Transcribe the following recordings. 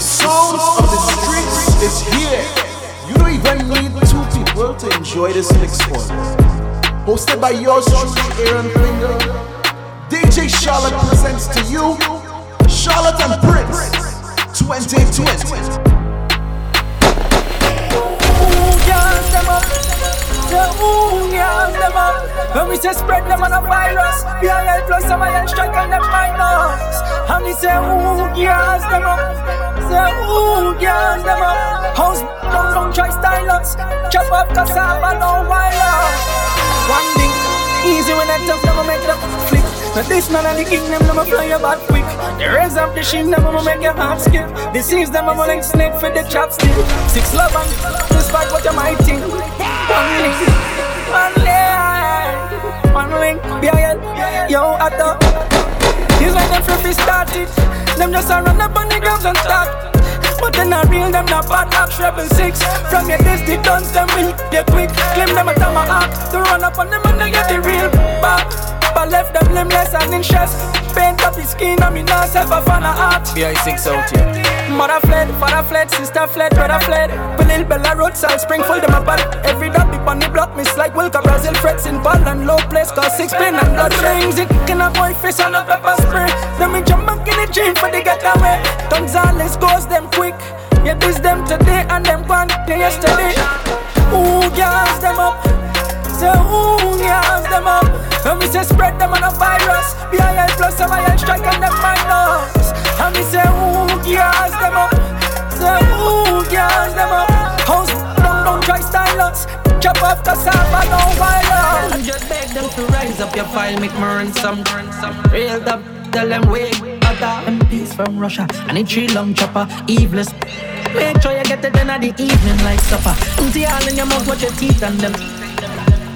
The sounds of the streets is here. You don't even need two people to enjoy this next one. Hosted by yours truly, Aaron Finger. DJ Charlotte presents to you Charlotte and Prince 2020. When we say spread them on a virus, BIL plus some iron strike on them minors. And we say them up, say who gas them up. House don't don't try style us, chop up cassava no wire. One thing easy when I tough, never make them flip. But this man and the king, them never fly about quick. The raise up the sheen, them make your heart skip. Deceives them, I'm like snake for the chopstick. Six love and despite what you might think. One link, one link, one link, BIL, yo, at the. It's like them free started. Them just a run up on the grounds and start. But then I real them not bad up treble six From your days the guns them will they quick Claim them a time my To run up on them and they get the real back I left them limbless and in chest Paint up his skin me not self a fan of art BI6 out here. Mother fled, father fled, sister fled, brother fled. Pilil Bella Road, Salt Spring, full them apart. Every dog deep on the block, miss like Wilka, Brazil, frets in ball and low place, cause six pin and blood rings. It can a boy face and a pepper spray. Then we jump back in the gym for the getaway. Gonzales goes them quick. Yeah, this them today and them gone yesterday. Ooh, gas them up. Say ooh, gas them up. And we say spread them on a virus. BIL plus some iron strike on them minors. And we say ooh, gas them up. Say ooh, gas them up. House don't don't try style us. Chop off cassava, no violence. And just beg them to rise up your file, make me some. Real up, tell them wait. Other MPs from Russia, and a tree long chopper, eveless. Make sure you get it in at the evening like supper. Empty all in your mouth, watch your teeth and them.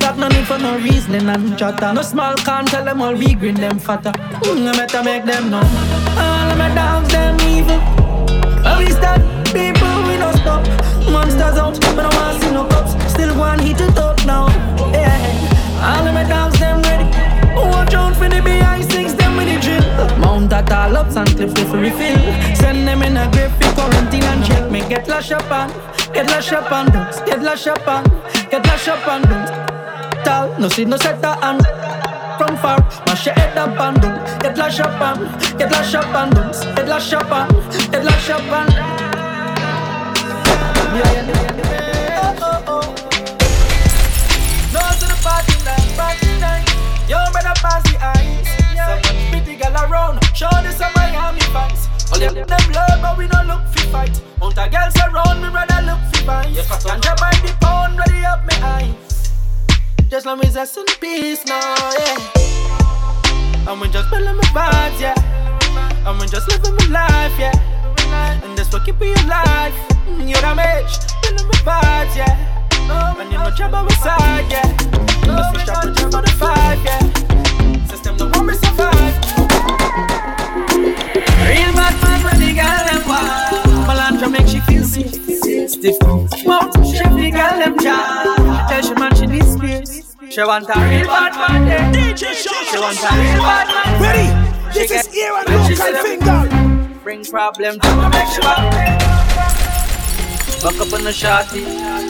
Got no need for no reasoning and chatter. No small can tell them all we green them fatter. Mm, I better make them know. All of my dogs them evil. We start people we no stop. Monsters out, but I want to see no cops. Still one hit it up now. Yeah. All of my dogs them ready. Watch out for the BI6 them with the drill. Mount that all ups and clips if refill. Send them in a grave for quarantine and chill. Me get lash up on, get lash up on, get lash up on, get lash up on. Tall, no see no set and from far, mash your head up and down. Get lash up on, get lash up and dunks. get lash up on, get lash up on. Yeah, yeah, yeah. Oh, oh, oh. No to the party night, party night. Yo, better pass the ice. So much pretty girl around. Show this some Miami vibes. All them them love, but we don't look fi fight. Want a girls around me, rather look fi vibes. Ganja by the pound, ready up me eyes. Just let me rest in peace now, yeah. I'm just feeling my vibes, yeah. I'm just living my life, yeah. And that's what keep me alive. Mm, You're match, feeling my vibes, yeah. And you know jump on my side, yeah. The and five, yeah. System survive. Real bad man when the girl them wild. Melandra make she feel sick. Stiff chef the girl them jaw. Tell she man she needs space. She want a real bad man. DJ She want a real bad man. Ready? She This is get- Aaron when she Local Finger. Bring problems to me, make she happy. Buck up on the shawty.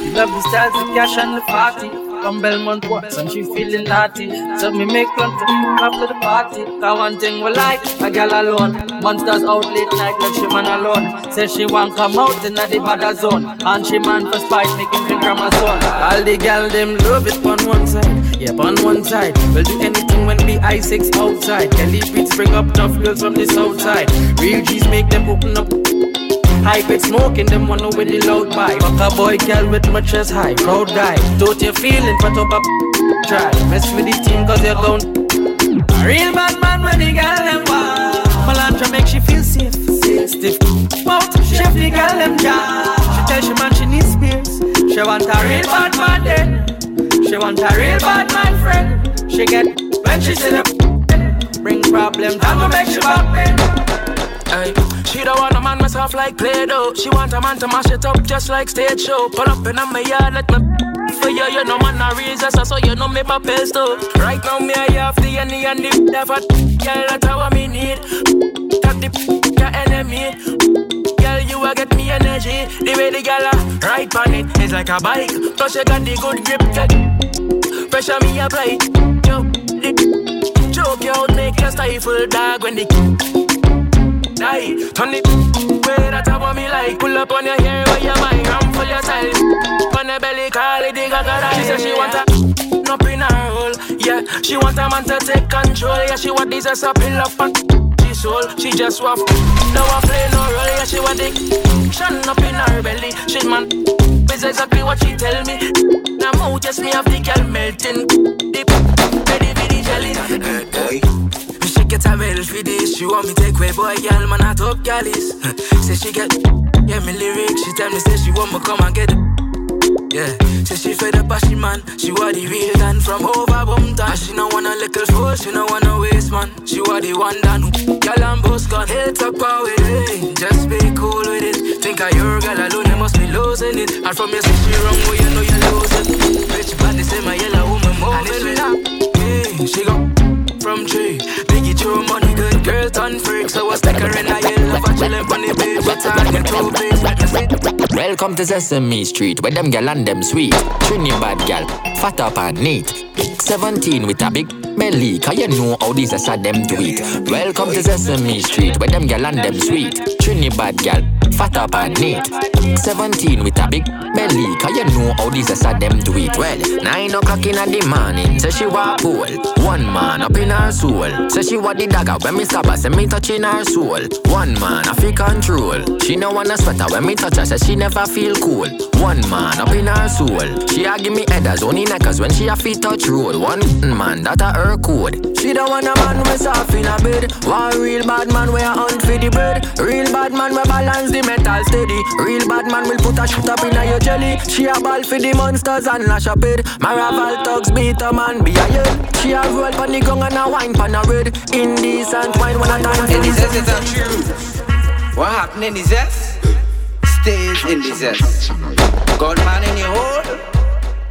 You love the styles, the cash and the party. From Belmont Watts and she feeling naughty. So me make plans to after the party. Cause one thing we like, a girl alone. Monsters out late night, like she man alone. Say she want come out in the bad zone. And she man for spite, making me grandma son. All the girl them love it on one side. Yep, on one side. We'll do anything when we I6 outside. Kelly beats bring up tough girls from the south side. Real G's make them open up. Hype it smoking, them one with the loud vibe. Fuck a boy, girl with my chest high, proud guy. Don't you feeling, put up a try. Mess with the team cause you're down. A real bad man when the girl them wild. Melandra make she feel safe. Stiff mouth, chef the girl them jaw. She tell she man she needs space. She want a real bad man then. She want a real bad man friend. She get when she see the bring problems. I'ma make she happen. Ay, she don't want a man mess myself like Play-Doh. She want a man to mash it up just like stage show. Pull up in my yard, let me for you, you know man a reason, so you know me papels too. Right now me I have the any and the never girl that's how me need. Got the your enemy, girl you a get me energy. The way the gal ride on it is like a bike. Plus you got the good grip. That pressure me apply. Yo, the choke you out, make you stifle dog when the die. Turn it way that top of me like pull up on your hair where your mind ram full your size. On the belly, call it the gaga. She said she want a no in her hole. Yeah, she want a man to take control. Yeah, she want this as a pill up and soul. She just want now I play no role. Yeah, she want dick. Shun up in her belly. She man, is exactly what she tell me. Now mouth just me have the girl melting. Deep, ready get a for this. She want me take away boy, girl, man, I top galleys. say she get, yeah, me lyrics. She tell me say she want me come and get it. Yeah, say she fed up she man. She want the real dan from over Bumpton. She no want a little fool, she no want a waste man. She want the one who girl and boss gun. Hit up power with it, just be cool with it. Think of your girl alone, you must be losing it. And from your say she wrong, well you know you lose it. Bitch body say my yellow woman moving it. She go from tree. Biggie true money, good girl turn freak. So I stick her in a yellow for chillin' on the beach. But I get two big, let me sit. Welcome to Sesame Street, where them gal and them sweet. Trinidad gal, fat up and neat. 17 with a big belly, cause you know how these are sad them do it. Welcome to Sesame Street, where them gal and them sweet. Trinidad gal, fat up and neat. 17 with a big belly, cause you know how these are them do it. Well, 9 o'clock in the morning, say she want pool. One man up in her soul. Say she want the dagger when me stab her, say me touching her soul. One man I feel control. She no wanna sweater when me touch her, say she never feel cool. One man up in her soul. She a give me headers, only neckers when she a feet touch road. One man that a her code. She don't want a man we soft in a bed. One real bad man we a hunt for the bread. Real bad man we balance the metal steady. Real bad man will put a shit up in a your jelly. She a ball for the monsters and lash up it. Maraval thugs beat a man be a yell. She a roll pon the gong and a wine pon a red. Indecent wine when I dance. In the zest is a truth. What happened in the zest? Stays in the zest. man in your hole.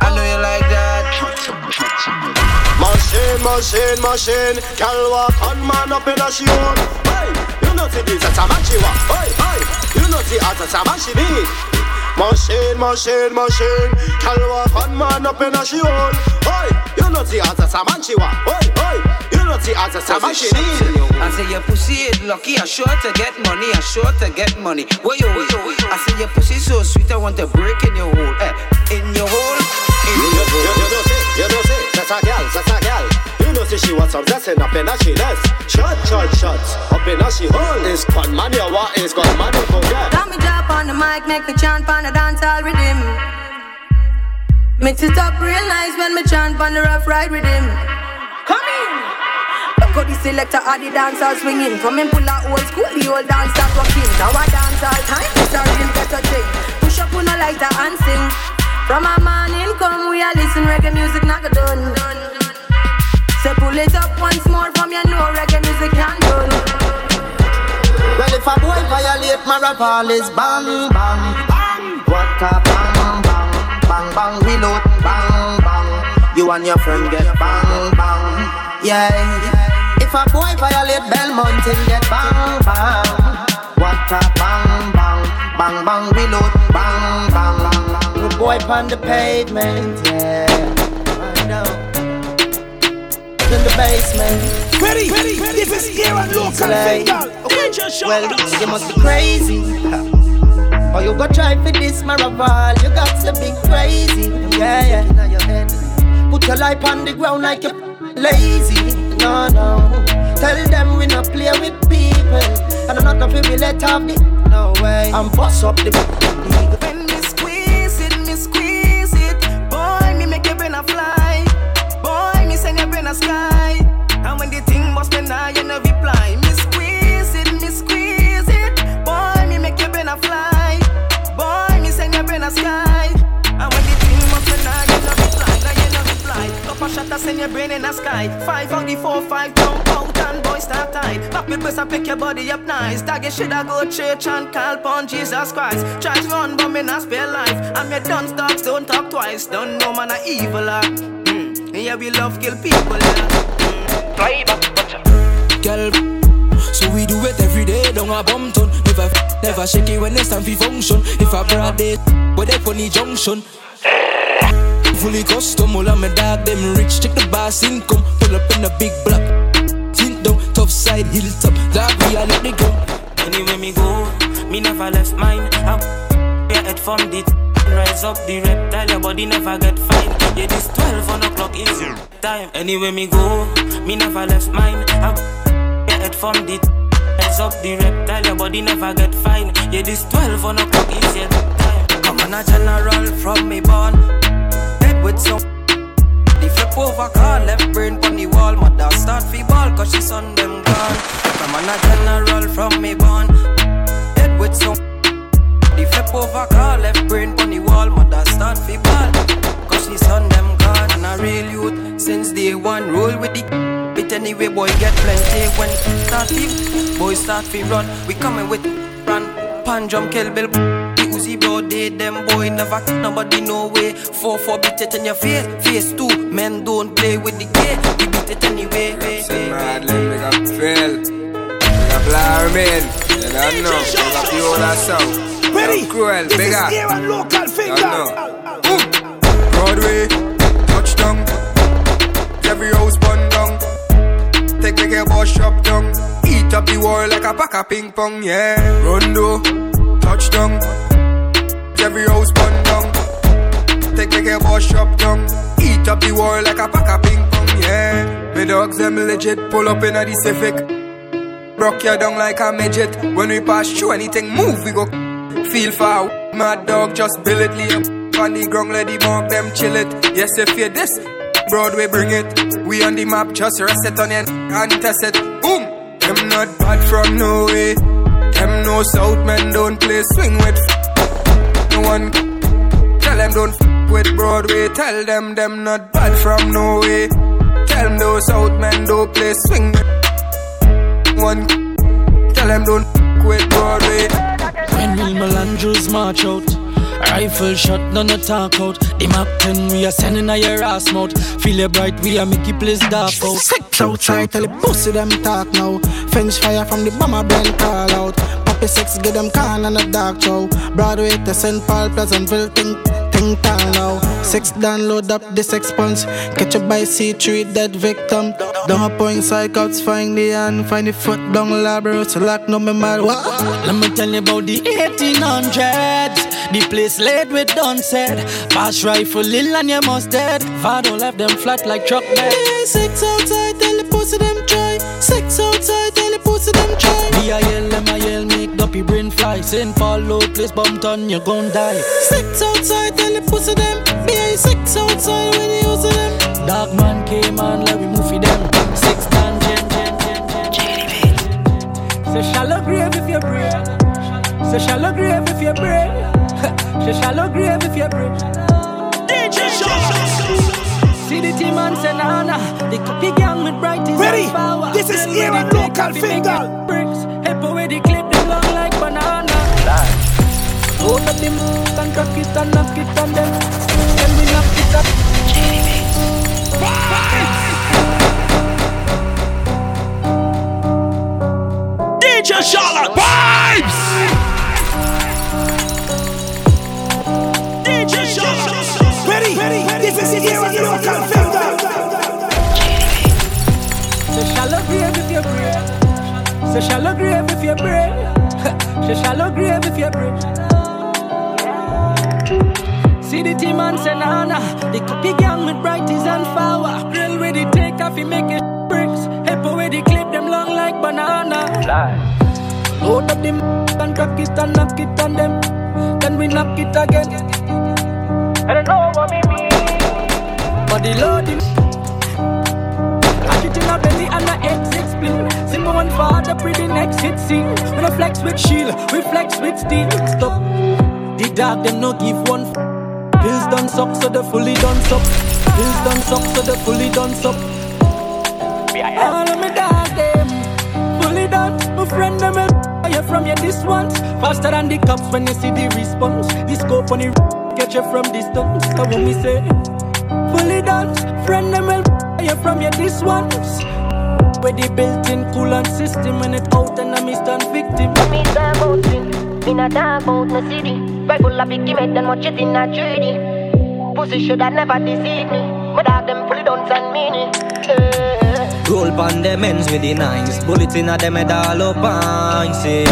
I know you like that. Machine, machine, machine. Can walk on man up in a she own. You know see this, a want. Hey, hey, you know see as a need. Machine, machine, machine. Can walk on man up in a she own. Hey, you know see as a want. Hey, hey, you know see as a man. I say your pussy is lucky, I'm sure to get money, I'm sure to get money. Where you with? I say your pussy so sweet, I want to break in your hole. Eh, in your hole, in You, your you, you, hole. you know see, you know see. That's a gal, that's a gal. See she wants some dressing up in a she dress. Shot, shot, shots up in a she hole. Is gun man what is gun man you forget. Got me drop on the mic, make me chant on the dance all rhythm. Mix it up real nice when me chant on the rough ride him. Come in. How the selector of the dance all swinging. Come and pull out old school, the old dance start rocking. Now I dance all time, it's a real better thing. Push up on a lighter and sing. From a morning come, we are listen reggae music, not done. Say pull it up once more from your know reggae music can done. Well, if a boy violate my rap, all is bang, bang, bang. What a bang, bang, bang, bang, reload, bang, bang. You and your friend get bang, bang, yeah. If a boy violate Belmont, him get bang, bang. What a bang, bang, bang, bang, reload, bang, bang, bang, bang. Good boy on the pavement, yeah. I know. In the basement. Ready, ready, this is here at local Slay. finger. Well, you must be crazy. Or you go try for this maraval, you got to be crazy. Yeah, yeah. Inna your head. Put your life on the ground like you're lazy. No, no. Tell them we not play with people. And I'm not gonna be let off the. No way. I'm boss up the. When me squeeze it, me squeeze it. Boy, me make your brain a fly. Me a sky. And when the thing must be now, you no reply. Me squeeze it, me squeeze it. Boy, me make your brain a fly. Boy, me send your brain a sky. And when the thing must be now, you no reply. Now you no reply. Couple shot I send your brain in the sky. Five on the four, five jump out and boy start tight. Pop me press and pick your body up nice. Dog, you shoulda go church and call upon Jesus Christ. Try to run, but me not spare life. I'm your done dogs, don't talk twice. Don't know man a evil ah. Mm. Yeah, we love kill people. Yeah. Fly back. Girl, so we do it every day, don't a bum ton. Never, never shake it when it's time for function. If I broad day, but they funny junction. Fully custom, all of my dog, them rich. Check the boss income, pull up in a big block. Tint down, top side, hilltop. Dog, we are let it go. Anywhere me go, me never left mine. I your head from the rise up the reptile, your body never get fine. Yeah, this 12 on o'clock is your time. Anywhere me go, me never left mine. I head from the rise up the reptile, your body never get fine. Yeah, this 12 on o'clock is your time. Come on, a general from me born. Head with some. The flip over car, left brain on the wall. Mother start fi ball, cause she son them gone. Come on, a general from me born. Head with some. The flip over car, left brain on the wall. Mother start fi ball, cause she son them gone. And a real youth since day one, roll with the. Bit anyway, boy, get plenty when it start fi. Boy, start fi run. We coming with run. Pan jump, kill bill. The Uzi blow day, them boy never c- nobody no way. Four four beat it in your face, face two. Men don't play with the game, we beat it anyway. Say Madlin, big up Phil. Big up Larmin. You don't know. Big up the older sound. Ready? Cruel, This big is up. here on local finger. know. Broadway, touchdown. Every house bun down. Take the care boss shop down. Eat up the world like a pack of ping pong, yeah. Rondo, touchdown. Every house bun down. Take the care boss shop down. Eat up the world like a pack of ping pong, yeah. Me dogs them legit pull up in a the Civic. Broke you down like a midget. When we pass through anything, move, we go feel far. Mad dog, just bill it, up on the ground, let the mark them chill it. Yes, if you this, Broadway bring it. We on the map, just rest it on it and test it. Boom! Them not bad from no way. Them no South men don't play swing with. No one tell them don't f- with Broadway. Tell them them not bad from no way. Tell them those South men don't play swing with. One tell them don't f- with Broadway. When Will Melandros march out Rifle shot, none no talk out The map 10, we are sending a your ass mouth Feel it bright, we are make it place dark out Sex outside, tell the pussy them talk now. French fire from the bomber brain call out. Poppy sex, get them can and a dark show. Broadway to St. Paul, Pleasantville, ting, ting town now. Sex download up the sex punch. Catch up by C3 dead victim. Down a point psychots, find the hand, find the foot down labro, so lock no me mad. What? Let me tell you about the 1800s The place laid with done said Pass rifle ill and you must dead Vado left them flat like truck bed Yeah, sex outside, tell the pussy them try. Six outside, tell the pussy them try. Me a yell, them a yell, make duppy brain fly St. Paul low place bumped on, you gon' die Six outside, tell the pussy them. Yeah, sex outside when you use them. Dark man came on, let we move for them Six tan, gen, gen, gen, gen Say shallow grave if you brave Say shallow grave if you brave Say shallow grave if you brave DJ See the team and say nah nah. The cookie gang with bright Ready? power This is here the Local Finger. Bricks, hip away the clip them long like banana. Hold up them and rock it and knock it on them. Then we knock it up. DJ Charlotte. Vibes! Ready? This is here on local finger. Say shallow grave if you're brave. Say shallow grave if you're brave. Say shallow grave if you're brave. See the team and say nah nah. The cookie gang with brighties and power. Grill with the take off, he make it bricks. Hip away the clip them long like banana. Load up them and rock it and knock it on them. Then we knock it again. I don't know what me mean. Body loading. Catch it in a belly and a exit spleen. Simple one for the pretty next hit scene. When I flex with shield, we flex with steel. Stop. The dog them no give one. F- Pills done suck, so the fully done suck. Pills done suck, so the fully done suck. All of me dog them fully done. My friend them will fire from you this once. Faster than the cops when you see the response. The scope on the catch you from distance. That's what me say. Fully done. Friend them will fire from you this once. Already built in coolant system when it out and I'm stand victim. Me talk about it, me not talk about no city. Regular picky made them watch it in a 3D. Pussy should have never deceived me. My dog them fully don't send me. Eh. Roll pan them ends with the nines. Bullet in a them head all up and say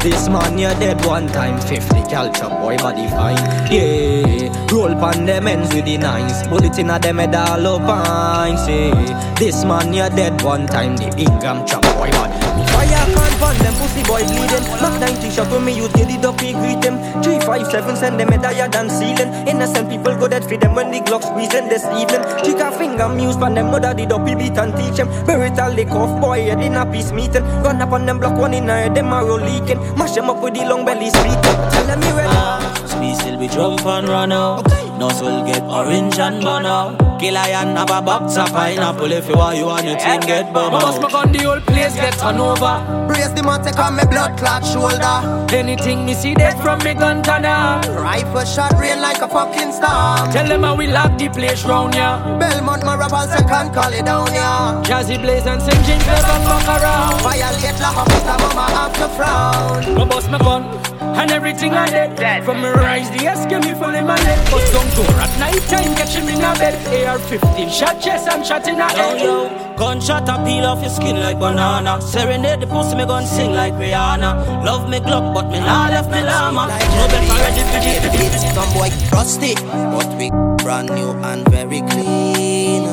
This man you dead one time. 50 culture boy body fine. Yeah Roll pan them ends with the nines. Bullet in a them head all up and say This man you dead one time. The Ingram chop boy body fire. Can pan them pussy boy bleeding Mac 90 shot when me use get it up he greet them 357 send them head higher than ceiling. Innocent people go dead feed them when the Glock squeeze them this evening Chick a finger muse pan them mother did up he beat and teach them Marital lick off boy head in a peace meeting. Run up on them block one in her them arrow leaking. Mash them up with the long belly speaking Tell them you ready uh, We still be jump and run out. Okay. Nose will get orange and burn out Kill iron, have a box of pineapple. If you want you want your thing get bum out Must on the whole place get turn over. Brace the man take on me blood clot shoulder. Anything me see dead from me gun turner Rifle shot rain like a fucking storm. Tell them how we lock the place round ya. Belmont my rebel second call it down ya. Jazzy Blaze and St. James never fuck around. Violate la hospital mama have to frown. Go bust my gun and everything I did From me rise the SK me full in my neck Bust down door at night time catching me in a bed. AR-15 shot chest and shot in a head. yo, yo. Gunshot a peel off your skin like banana. Serenade the pussy me gun sing like Rihanna. Love me Glock but me nah left me llama. No better ready for this. Some boy rusty But we brand new and very clean.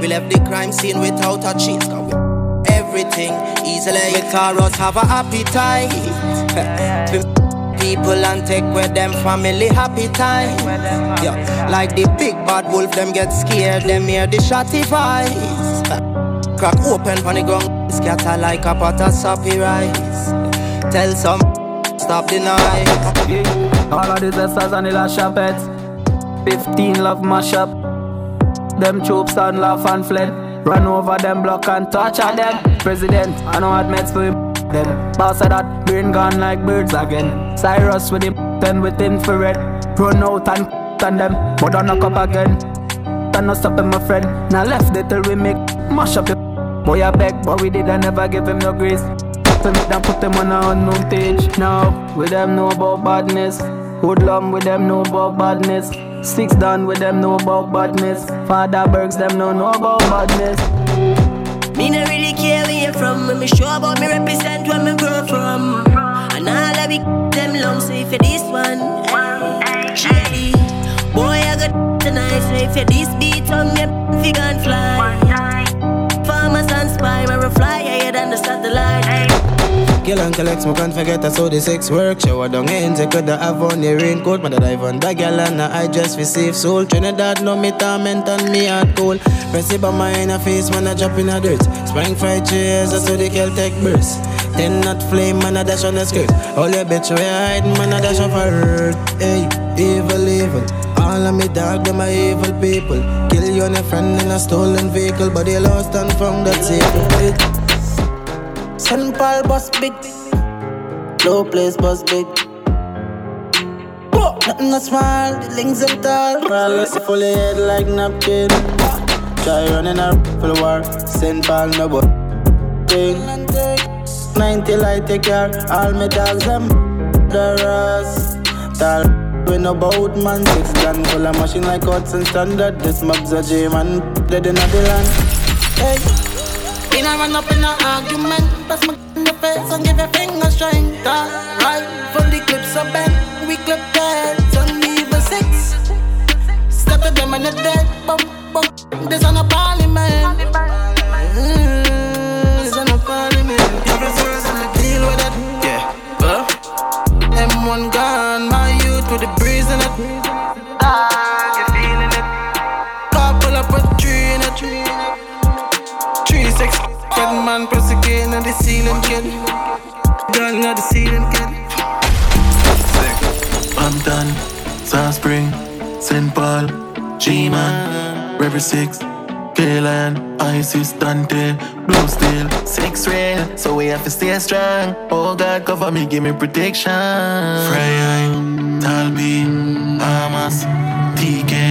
We left the crime scene without a we everything easily. Make us have a appetite people and take with them family happy time. Yeah, like the big bad wolf, them get scared, them hear the shotty voice. Crack open pon the ground, scatter like a pot of soppy rice. Tell some stop the. All of these sisters and the last shoppets. 15 love mash up. Them troops and laugh and fled. Run over them block and torture them. President, I know meds for him them. Boss of that, brain gone like birds again. Cyrus with him, then with infrared. Run out and on them, but don't knock up again. No stop him, my friend. Now left it till we make mash up your boy. I beg, but we did, I never give him no grace. To make them put them on a unknown page. Now, with them know about badness. Hoodlum with them know about badness. Six down with them know about badness. Father Bergs them know know about badness. Me no really care where you from. Me sure about me represent where me grow from. And all of it them long say for this one. Eh, hey, boy I got tonight. Say for this beat on me, figure and fly. Farmers and spy, me fly higher than the satellite. Kill and collect, smoke and forget that's how the sex work. Shower down ends, I could have on the raincoat. Man, I dive on the gal and I just safe soul. Trinidad, no me torment and me hard cold. Press it by my inner face, man, I drop in a dirt. Spring fried chairs, that's how the Celtic burst. Ten not flame, man, I dash on the skirt. All your bitch we hide, man, I dash off a hurt. Hey, evil, evil. All of me dog, them are evil people. Kill you and a friend in a stolen vehicle, but they lost and found that safe. St. Paul bus big. Low place bus big. Nothing not small, the links them tall. Rallis fully head like napkin. Try running a full war. St. Paul no but thing. 90 light take care. All my dogs them the rust. Tall we no boat man. Six gun full of machine like Hudson standard. This mob's a J man. Dead in the land. Hey. In a run up in an argument, pass my in the face and give your finger strength. Right, for the clips of bang, we clip heads on evil six. Step at them in the dead, bump, bump. This on a parliament. Mm, the ceiling kid. Gun on the ceiling kid. Done. South Spring, St. Paul, G-Man, River 6, K-Land, Isis, Dante, Blue Steel, Six Rail, so we have to stay strong. Oh God, cover me, give me protection. Frey, Talbi, Hamas, TK.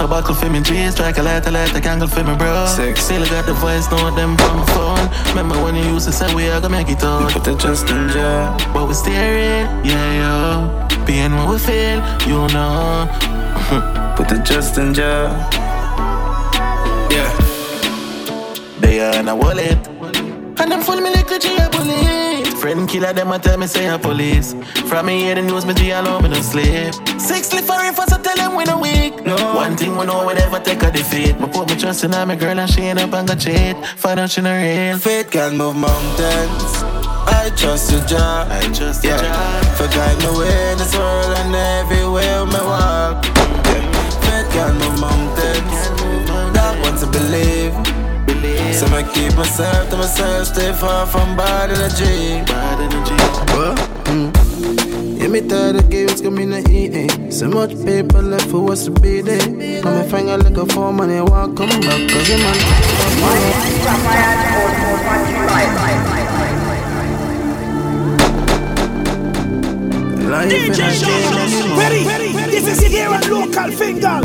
A buckle for me, G. Strike a light, a light, a candle for me, bro. Six. Still got the voice, know them from my phone. Remember when you used to say we are gonna make it out? Put the just in jail. But we steering, yeah, yo. Being what we feel, you know. Put the just in jail. Yeah. They are in a wallet. And them full me like a bullet. Friend killer, them a tell me say a police. From me hear the news, me G alone, me no sleep. Six slip for I tell them we no weak. No. One thing we know, we never take a defeat. Me put me trust in my girl and she ain't up and go cheat. Find out she no real. Faith can move mountains. I trust your job. I trust yeah. job. For guide me way in this world and everywhere me walk. Yeah. Faith can move mountains. That one to believe. So I keep myself to myself, stay far from. Bad energy. So much paper left for us to be there. Now me finger like a form and they won't come back. Cause the man. Life in a game anymore. Ready? This is here at local finger.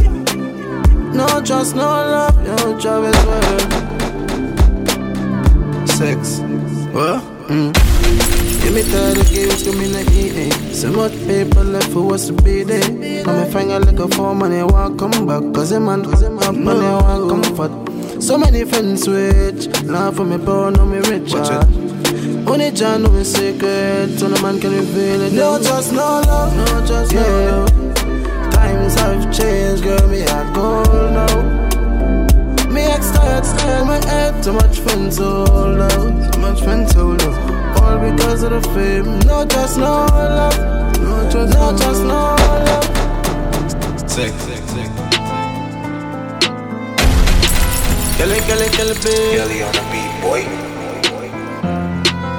No trust, no love, no Travis word. Sex. What? Mm. Give me tired of games, give me the eating. So much paper left for us to be there. Now me finger like a form and they won't come back. Cause the man, cause them up and they want comfort. So many friends switch. Now for me poor, now me rich. Only John know me secret. So no man can reveal it. No trust, no love, no trust, no love. Times have changed, girl, me a gold now. Me ex tired, style my head, too much friends oh, hold out, too much friends oh, hold out. All because of the fame, no just no love, no just no just no love. Sick. Kelly, Kelly, Kelly, babe. Kelly on the beat, boy.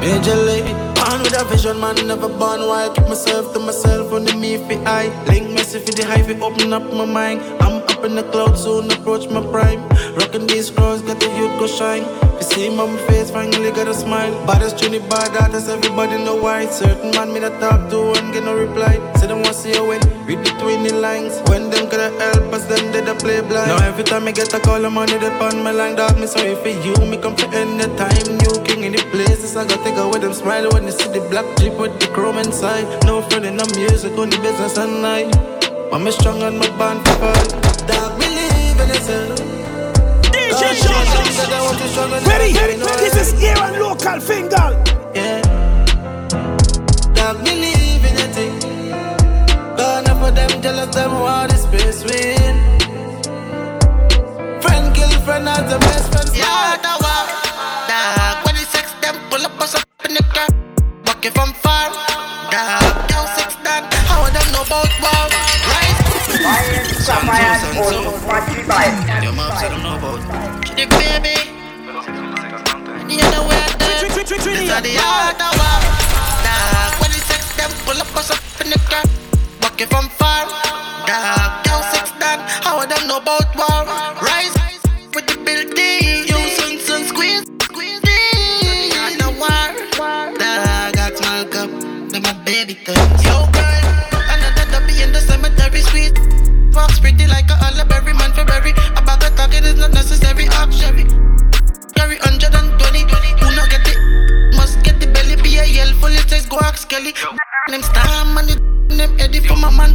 Major league, man with a vision, man never born Why I keep myself to myself on the me fi eye Link messy for the high fi open up my mind I'm up in the clouds, soon approach my prime Rocking these clothes, get the youth go shine You see my face, finally got a smile. Baddest tune bad artists, everybody know why. Certain man me that talk to and get no reply. Say them want see you win, read between the lines. When them coulda help us, them did a play blind. Now every time I get a call, I'm on it on my line Dog, me sorry for you, me come for any time New king in the places, I gotta take away them smile. When they see the black jeep with the chrome inside. No friend in the music, only business and But me strong and my band for Dog, Sean. Ready? This is here at local finger. Yeah. Dog, believe in your thing. Gone enough of them jealous, them want the space win. Friend kill friend as the best friend. Yeah, the war. Dog, when the sex them pull up us up in the car. Bucket from far. Dog, yo six done. How I don't know about war. Right? Some juice and some. Your mom said I don't know about. Chick baby. Did. This are the other war. Dog, when the sex them pull up us up in the car. Bucket from far. Dog, yo six done. How I don't know about war. Rise with the building. Yo son son squeeze. Squeeze it. Not the war. Dog, got Malcolm. Them my baby things. Go ask Them star man. the Them Eddie for my man.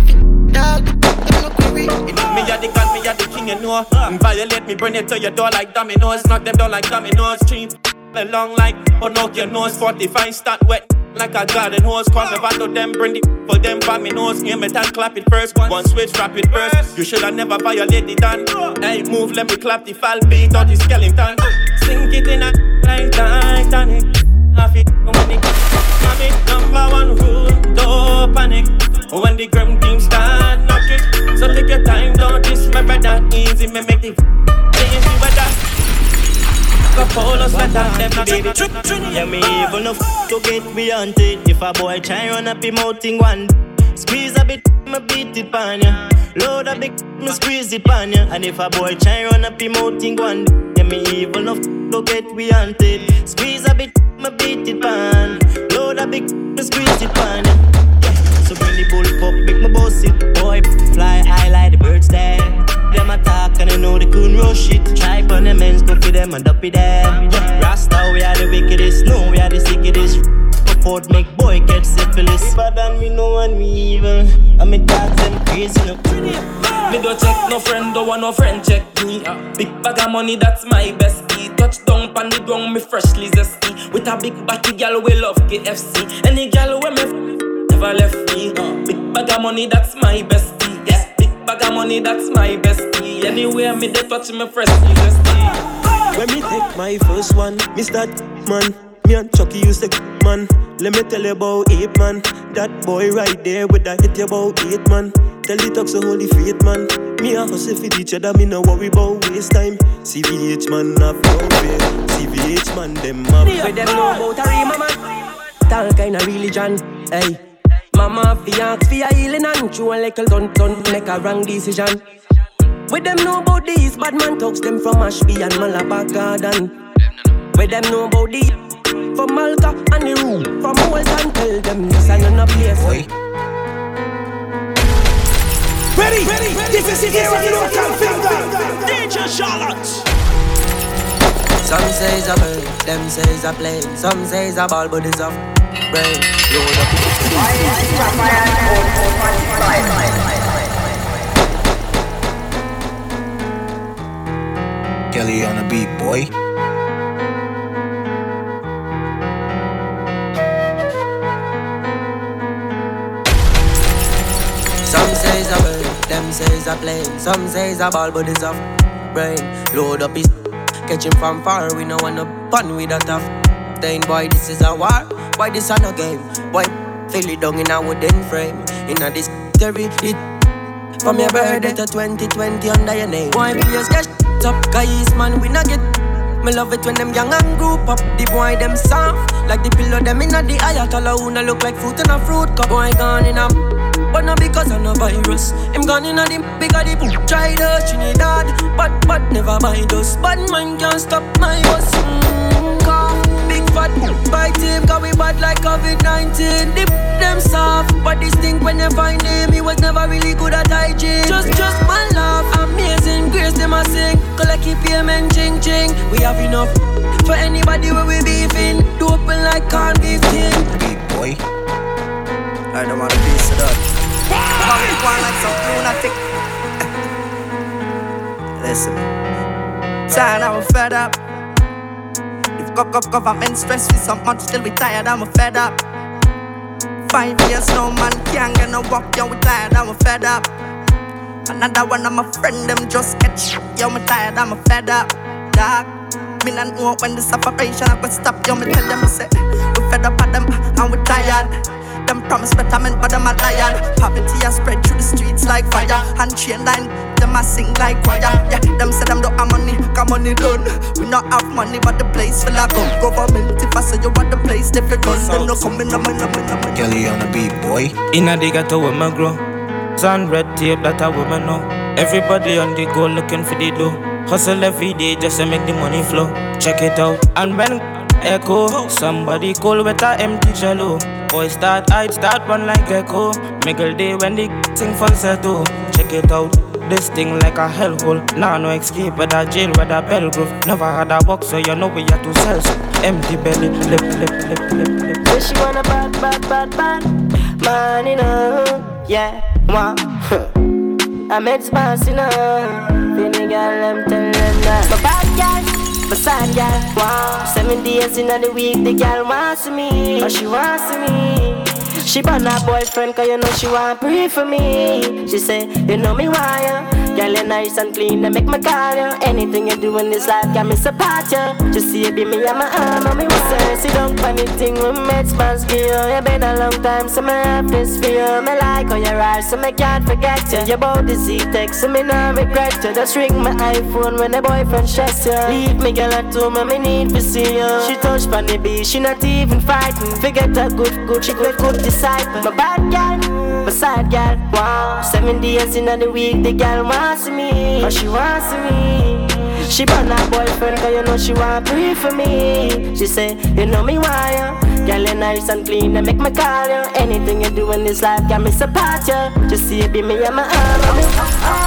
Dog. Them no query. Me a the god, me a the king, you know. Mm. Violate me, bring it to your door like dominoes. Knock them down like dominoes. Street along like Pinocchio nose. 45 start wet like a garden hose. Call me vandal, them bring the for them by me nose. Aim it and clap it first. One switch, drop it first. You should have never violated that. Hey, move, let me clap the fall beat or the skeleton. Sink it in a like Titanic. When it have it. Number one rule, don't panic. When the gram team start knock it. So take your time, don't disremember that easy. Me make the easy weather. Go polo sweater, them not Baby, yeah, me evil enough to get me hunted. If a boy try run up him out in one, squeeze a bit, me beat it pan ya. Load a big, me squeeze it pan ya. And if a boy try run up him out in one, yeah, me evil enough to get me hunted. Squeeze a bit, me beat it pan. Load a big, me squeeze it pan. Yeah. So bring the bull pop, make me boss it. Boy, fly high like the birds then. Them attack and I know they couldn't rush it. Try on the men's, go for them and up it there. Yeah. Rasta, we are the wickedest, no, we are the sickest. Afford make boy get syphilis. But than me know and me evil. I mean dogs them crazy no. Me don't check no friend, don't want no friend check me. Big bag of money, that's my best key. Touchdown pan the ground, me freshly zesty. With a big body gal, we love KFC. Any gal we me never left me. Big bag of money, that's my best key. Yeah, big bag of money, that's my best key. Anywhere me they touch me freshly zesty. When me take my first one, me start man. Me and Chucky used to man. Let me tell you about eight man. That boy right there with that hit you about eight man. Tell the talks a holy faith man. Me and hustle for each other, me no worry about waste time. CVH man have no fear. CVH man them have. Where them know about a rima man? Tal kind of religion, hey. Mama fi ask fi a healing and chew a little don't don't make a wrong decision. Where them know about these bad man talks them from Ashby and Malabar Garden. Where them know about the from Malta and the room from Wales and tell them this a none place. Boy. Ready? Ready? This is the era you can finger. DJ Charlotte. Some say it's a bird, them say it's a plane. Some say it's a ball, but it's a brain. Load up. Kelly on the beat, boy. Bird, them say it's a plane. Some say it's a ball, but it's a brain. Load up his catch him from far. We no wanna pun with a tough. Then boy, this is a war. Why this a no game? Boy, feel it down in a wooden frame. In a this theory, it from your birthday to 2020 under your name. Boy, please get up, guys, man, we not get. Me love it when them young and group up. The boy them soft, like the pillow them inna the her who look like fruit in a fruit cup. Boy gone in a, but not because of no virus. Him gone in a the bigger the boot. Try the Trinidad, but but never mind us. Bad man can't stop my bus. Mm, car, big fat bite him, cause we bad like COVID-19. Dip them soft, but this thing when you find him, he was never really good at hygiene. Just just my love, amazing grace them a sing. Collect keep payment, ching ching. We have enough for anybody where we beefing. Do open like corn beef thing. Beat, boy. I don't want a piece of that. Some. Listen, son, I'm fed up. You've got, got government stress me so much till we tired. I'm fed up. Five years, no man can't get no work. Yo, we tired. I'm fed up. Another one of my friend, them just get shot. Yo, me tired. I'm fed up. Dog. Me not know when this operation I could stop. Yo, me tell them, me say, we fed up at them and we tired. Them promise betterment, but them a liar. Poverty has spread through the streets like fire. And chain line, them a sing like choir. Yeah, them say them don't have money, got money done. We not have money, but the place feel like gun. Government, if I say you want the place, they feel done. Them no coming, no money, no money, no money. Kelly on the beat, boy. Inna the ghetto where me grow. Sun red tape that a woman know. Everybody on the go looking for the dough. Hustle every day just to make the money flow. Check it out. And when echo, somebody call with a empty jello. Boy start hide, start run like echo. Miggle day when the sing falsetto. Check it out. This thing like a hellhole. Nah, no escape, but a jail, with a bell groove. Never had a box, so you know we had to sell. So empty belly, lip, lip, lip, lip, lip. So she want a bad, bad, bad, bad man, you know. Yeah, wow. I met spouse, you know. Feeling girl, I'm telling them that. Bad sad. Wow. Seven days in the week, the girl wants me. Or she wants me. She burn her boyfriend, cause you know she want pray for me. She say, you know me why ya. Girl, you nice and clean, and make me call you. Anything you do in this life, got me support you. Just see it be me and my arm, and me say, sit down for anything we met, spans for you. You been a long time, so me have this for you. Me like how you ride, so me can't forget you. You about the Z-Tech, so me not regret you. Just ring my iPhone when the boyfriend stress you. Leave me girl at home, and me need to see you. She touch on the she not even fighting. Forget a good, good, she good, good disciple. My bad girl, my side girl, wow. Seven days in the week, the girl wants me, or she wants me. She burn her boyfriend, cause you know she want pray for me. She say, you know me why you. Girl, you nice and clean, and make me call you. Anything you do in this life, got me support you. Just see it be me and my arm.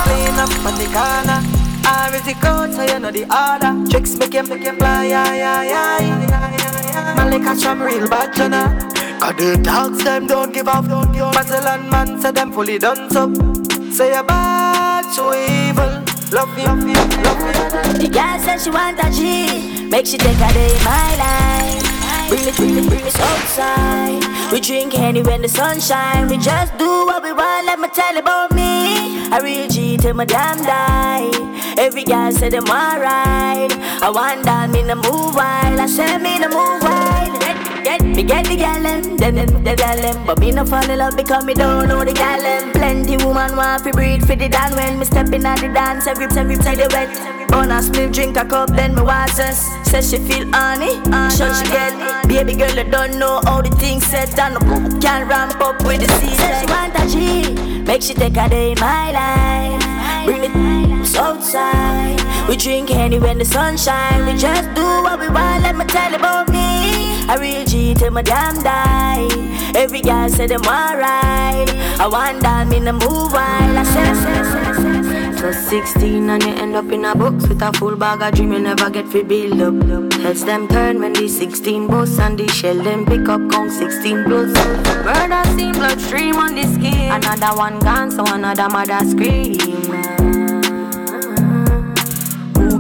Clean up on the corner. R is the code, so you know the order. Tricks make him, make him fly, yeah, yeah, yeah, yeah, yeah. Man, like some real bad, you know. Cause the dogs, them don't give up, up. Puzzle and man, say them fully done so. Say you're bad, so evil. Love you, love you, love you. The girl said she want a G, make she take a day in my life. Bring it, bring it, bring it outside. We drink any when the sun shine. We just do what we want. Let me tell you about me. I real G till my damn die. Every guy say them alright. I want that me the move wild. I say me the move wild. Get, me get the gallem, then then the gallem. But me no fall in love because me don't know the gallem. Plenty woman want to breed for the dan when me step in at the dance. Every every side the wet. On a split, drink a cup, then me watch us. Says she feel honey, shot she get. Baby girl, I don't know how the things set. And no can ramp up with the season. Says she want a G, make she take a day in my life. Bring it outside. We drink any when the sun shine. We just do what we want. Let me tell you about me. I real G till my damn die. Every guy say them alright. I that me the move while I say, say, say, say. Just 16 and you end up in a box with a full bag of dream you never get fi build up. Heads them turn when the 16 bus and the shell them pick up count 16 plus. Murder scene bloodstream on the skin. Another one gone so another mother scream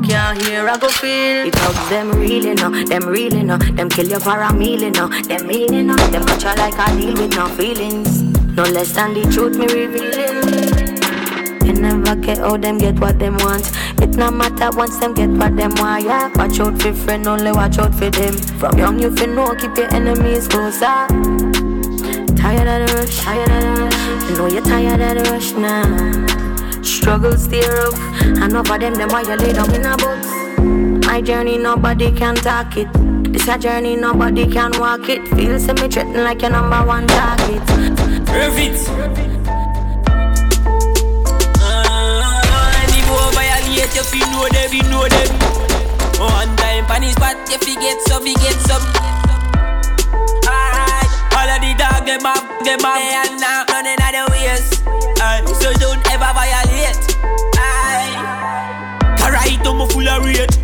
can't hear, I go feel. It hugs them really no, them really no, them kill you for a meal, no, them meaning no, them much like I deal with no feelings. No less than the truth me revealing. You never get how them get what them want. It no matter once them get what them want. Yeah, watch out for friend, only watch out for them. From young you feel know, keep your enemies closer. Tired of the rush, tired of the rush. You know you're tired of the rush now. Struggles stay rough. Enough of them, them why you lay down in a box. My journey, nobody can talk it. This a journey, nobody can walk it. Feel semi threatened like your number one target. Perfect. Uh, any boy violate, you fi know them, fi know them. One time pan his spot, you fi get some, fi get some. Alright, all of the dog them up, them up, and now running out the ways. So don't ever violate. Aye, alright, I'm full of rate.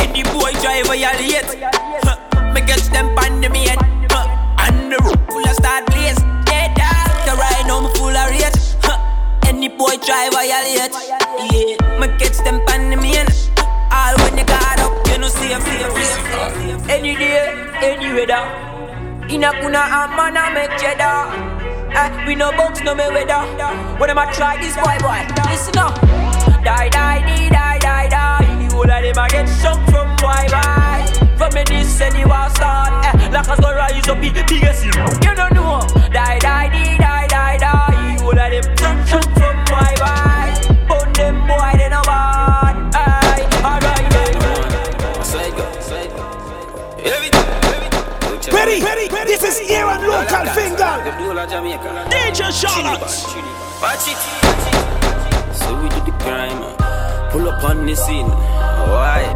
Any boy try violate. Huh. Me catch them pan the main. Huh. And the roof full of start blaze. Yeah, dog, now I'm full of rate. Any boy try violate. Yeah, me catch them pan the main. All when you got up, you know safe, safe, safe. Any day, any weather. In a kuna a man a make cheddar. Eh, we no box, no me weather. When I'm a try this boy, boy, listen up. Die, die, die, die, die, die. The whole of them a get shook from boy, boy. From me this and you want start. Eh, like us go rise up, the biggest You don't know. Die, die, die, die, die, die. The whole of them shook, shook from Everything. Ready, ready, this is Aaron Local Finger. DJ Charlotte. Watch. So we do the crime. Uh, pull up on the scene. Why?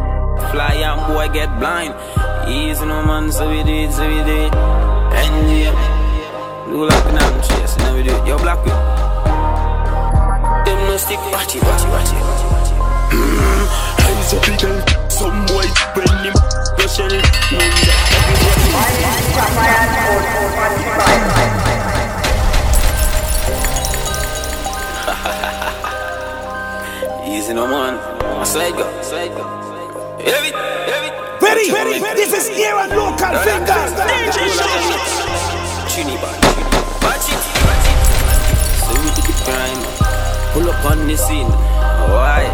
Fly and boy get blind. Easy no man, so we do it, so we do it. And yeah, do like an arm chase, and then we do it. Yo, black with. Them no stick. Watch it, watch it, watch it. Watch it. Hands up, again. Some boy when him Easy no man. I side go. Heavy, heavy. Ready, ready. This is Aaron Local Fingers. DJ Trinidad, watch it, watch it. So we do the crime. Pull up on the scene. Why?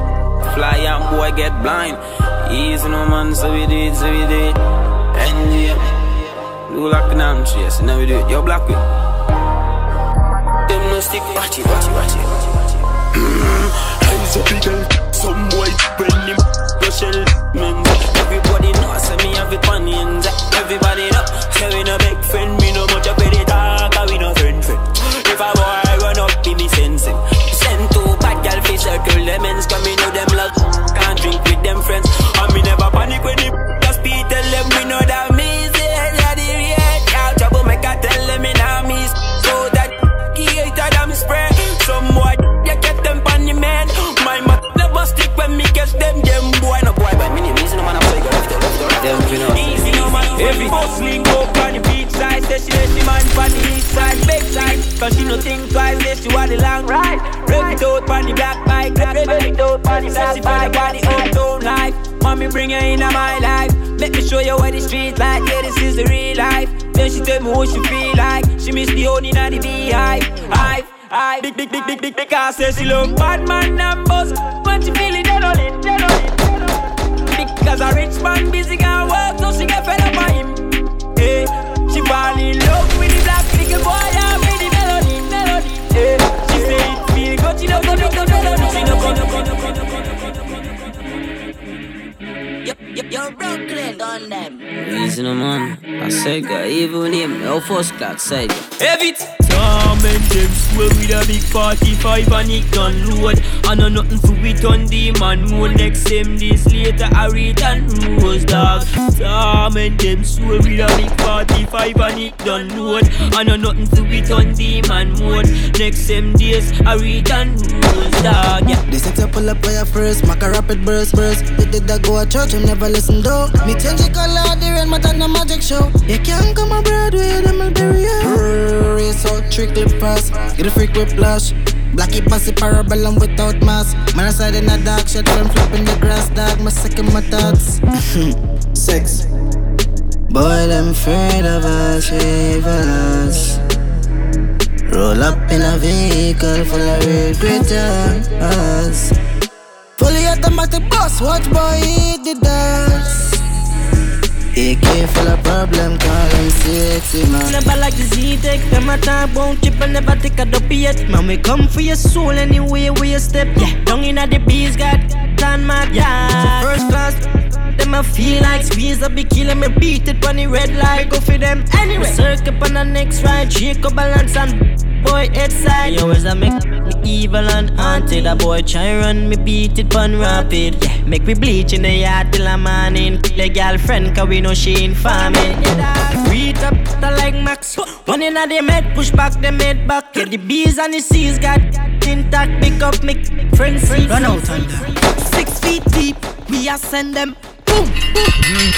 Fly and boy get blind. Easy no man, so we do it, so we do it. And yeah, do like an arm chase, and now we do it. Yo, black with. Them no stick. Watch it, watch it, watch it, watch it, watch. Hands mm-hmm. up, again. Some boy when him rushing men. Everybody know, say me have it on. Everybody know, say we no big friend. Me no much up with the talk, we no friend friend. If a boy run up, be me sensing. Send two bad gal fi circle them ends, come me know them love drink with them friends. And me never panic when the just be tell them we know that me is the real yeah, trouble make I tell them in a miss. So that creator them spread. Some boy you get them pan man. My mother never stick when me catch them. Them boy no boy but me, me no man I'm so go left, left, left. Them you know. Every boss link up on the beach side Say she let the man on the east side Big side, cause she no think twice Say she want the long ride Rev it out on the black bike Rev it out on the black bike Say she feel about the uptown life. Mommy bring her into my life. Make me show you what the streets like Yeah, this is the real life. Then she tell me what she feel like. She miss the only not the beehive Hive, hive. Big, big, big, big, big, big Cause say she love bad man and buzz When she feel it, then only it. Because a rich man busy can work, so she get fed up by him. Hey, she fall in love with the black little boy and with the melody, melody. Hey, she say it feel good, she love the melody. She no come, no come, no come, no come. You're Brooklyn on them. Easy no man. I say God, even him, no first class side. Heavy Tom and swear with a big 45 and it done load I know nothing to it on the man More next same days later I read and rose dog Tom and them swear with a big 45 and it done load I know nothing to it on the man mode Next same days I read and rose dog yeah. They set up pull up fire first, make a rapid burst, burst. They did that go to church, and never listen though. Me change the color, the rain, but on the magic show. You can't come on Broadway, them will bury you. Race out, trick lip fast, get a freak with blush. Blacky passy parabellum without mask. Man aside in a dark shit flipping the grass, dog. My second my thoughts. Sex. Boy, them afraid of us, evil us. Roll up in a vehicle full of real critters. Uh, Fully automatic boss, watch boy hit the dance. AK full of problem, call him sexy man. Never like the Z-Tech, them a talk won't chip and never take a dopey yet. Man, we come for your soul anyway where you step. Yeah, down in the bees, got tan mad, yeah. So first class, them a feel like squeeze a be killer, me beat it on the red light, go for them anyway. Circle on the next ride, shake a balance and boy head side. You always a make me evil and haunted. A boy try run me beat it pon rapid. Yeah, make me bleach in the yard till a morning. The girlfriend cause we know she in farming. Yeah, Read up the like Max. One in a them head, push back them head back. Yeah, the bees and the seas got intact. Pick up me friends, run out on them. Six feet deep, we are send them. Boom, boom.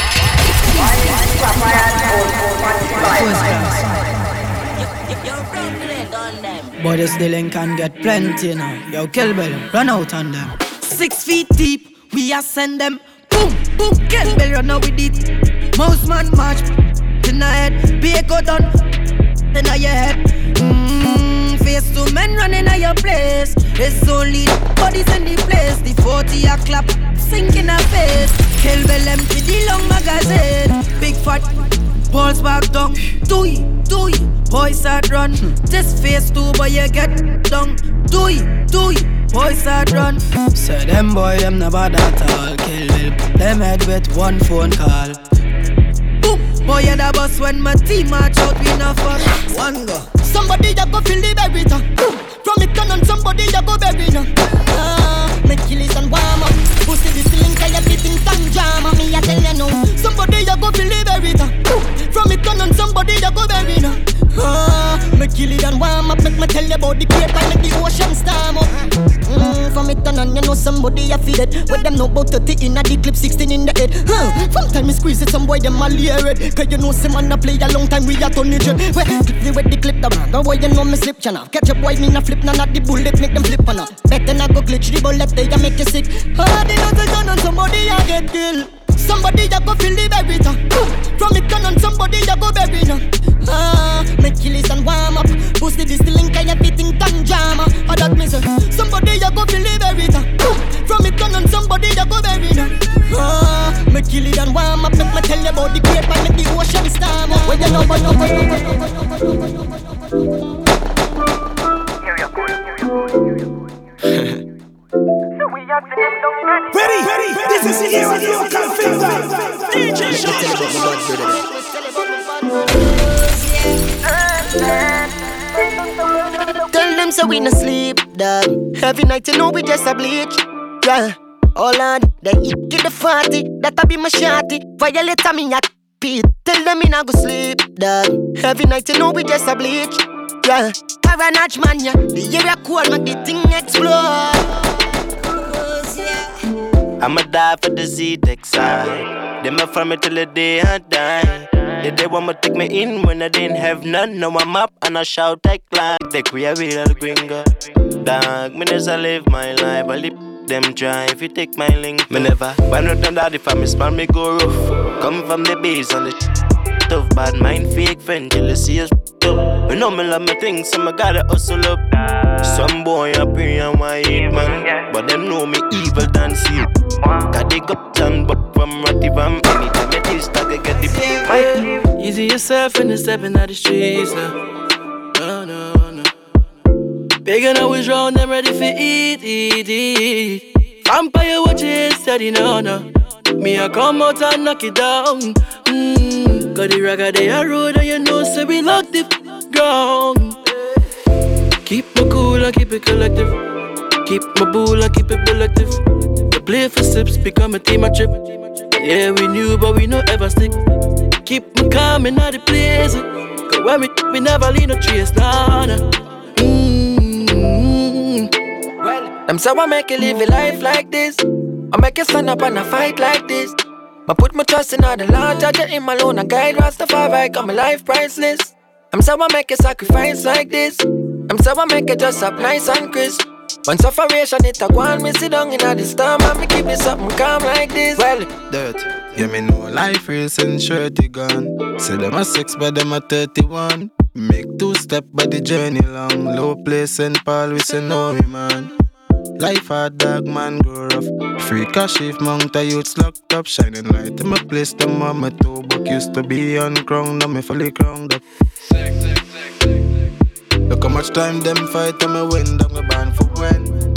Boy, this the can get plenty now. Yo, kill Bill, run out on them. Six feet deep, we are send them. Boom, boom, kill Bill, run out with it. Mouse man march in the head, be a go down in your head. Mmm, face to men running at your place. It's only bodies in the place. The 40 a clap, sink in a face. Kill Bill empty the long magazine. Big fat balls back down. Do it, do it. Boys start run. This face too, but you get down. Do it, do it. Boys start run. Say them boy, them never at all. Kill Bill, them head with one phone call. Boom, boy, you the boss when my team march out, we not fuck. One go. Somebody ya go feel the berry. From it turn on somebody ya go bury now. Ah, make killies and warm up. Pussy this link I everything tan drama. Me I tell you now. Somebody ya go feel the berry. From it turn on somebody ya go bury now. Ah, make kill it and warm up. Make me tell you about the great and make the ocean storm up. Mm, from it on you know somebody ya feel it. With them know about 30 in a the clip, 16 in the head. Huh. From time me squeeze it, some boy them a leer it. Cause you know some man a play a long time we a turn it. Well, clip me with the clip the man. The boy you know me slip chana. Catch a boy me na flip na not the bullet make them flip on Better not go glitch the bullet they a make you sick. Know the gun on somebody a get killed. Somebody ya go feel the very top. From it on, somebody ya go bury na. Ah, make you and warm up. Boost the link and you fitting tongue drama. I that me say. Somebody ya go feel the very top. From it on, somebody ya go bury na. Ah, make you and warm up. Make me tell you about the grape and make the ocean storm. When you know, but no, but no, but no, but no, but no, but no, but no. Ready, ready, this is the era you can finger. DJ Tell them so we no sleep, dog. Every night you know we just a bleach, yeah. Oh, Hold on, then you get the party, that'll be my shotty. Violate me a Pete. Tell them me not go sleep, dog. Every night you know we just a bleach, yeah. Paranach man, yeah. The area cool, make the thing explode. I'ma die for the Z-Deck side. A from me till the day I die. They're the day when take me in when I didn't have none. Now I'm up and I shout like like we a real gringo. Dog, me just live my life. I live them try if you take my link. Me never buy nothing that if I miss man, me go rough. Come from the base on the tough, bad mind, fake friend, jealousy is up. Me know me love me things, so me gotta hustle up. Some boy a pray and white man, but them know me evil than see. Got they got and but from ratty from anytime it is I get the Easy yourself in the stepping out the streets now. Big and always round, them ready for eat, eat, eat. Vampire watching steady, no, no. Me, I come out and knock it down. Mmm, got the ragga they a road, and you know, say we lock the ground. Keep my cool and keep it collective. Keep my bull and keep it collective. The play for sips, become a team a trip. Yeah, we knew, but we no ever stick. Keep me calm in the place. Cause when we, we never leave no trace, nah, nah. Them say I make you live a life like this. I make you stand up and a fight like this. I put my trust in all the Lord, judge him alone, and guide Rastafari, got my life priceless. I'm so I make a sacrifice like this. I'm so I make it just up nice and crisp. When sufferation it a go on, me sit down in a storm and me keep me something calm like this. Well, dirt. Yeah, me know life since shirty gone. Say them a six, but them a 31. Make two step, but the journey long. Low place and Paul, we say no, man. Life a dog, man, go rough. Free cash if mount a youths locked up. Shining light in my place, the mama two buck used to be on crown, now me fully crowned up. Look how much time them fight and me win, dog, me born for when.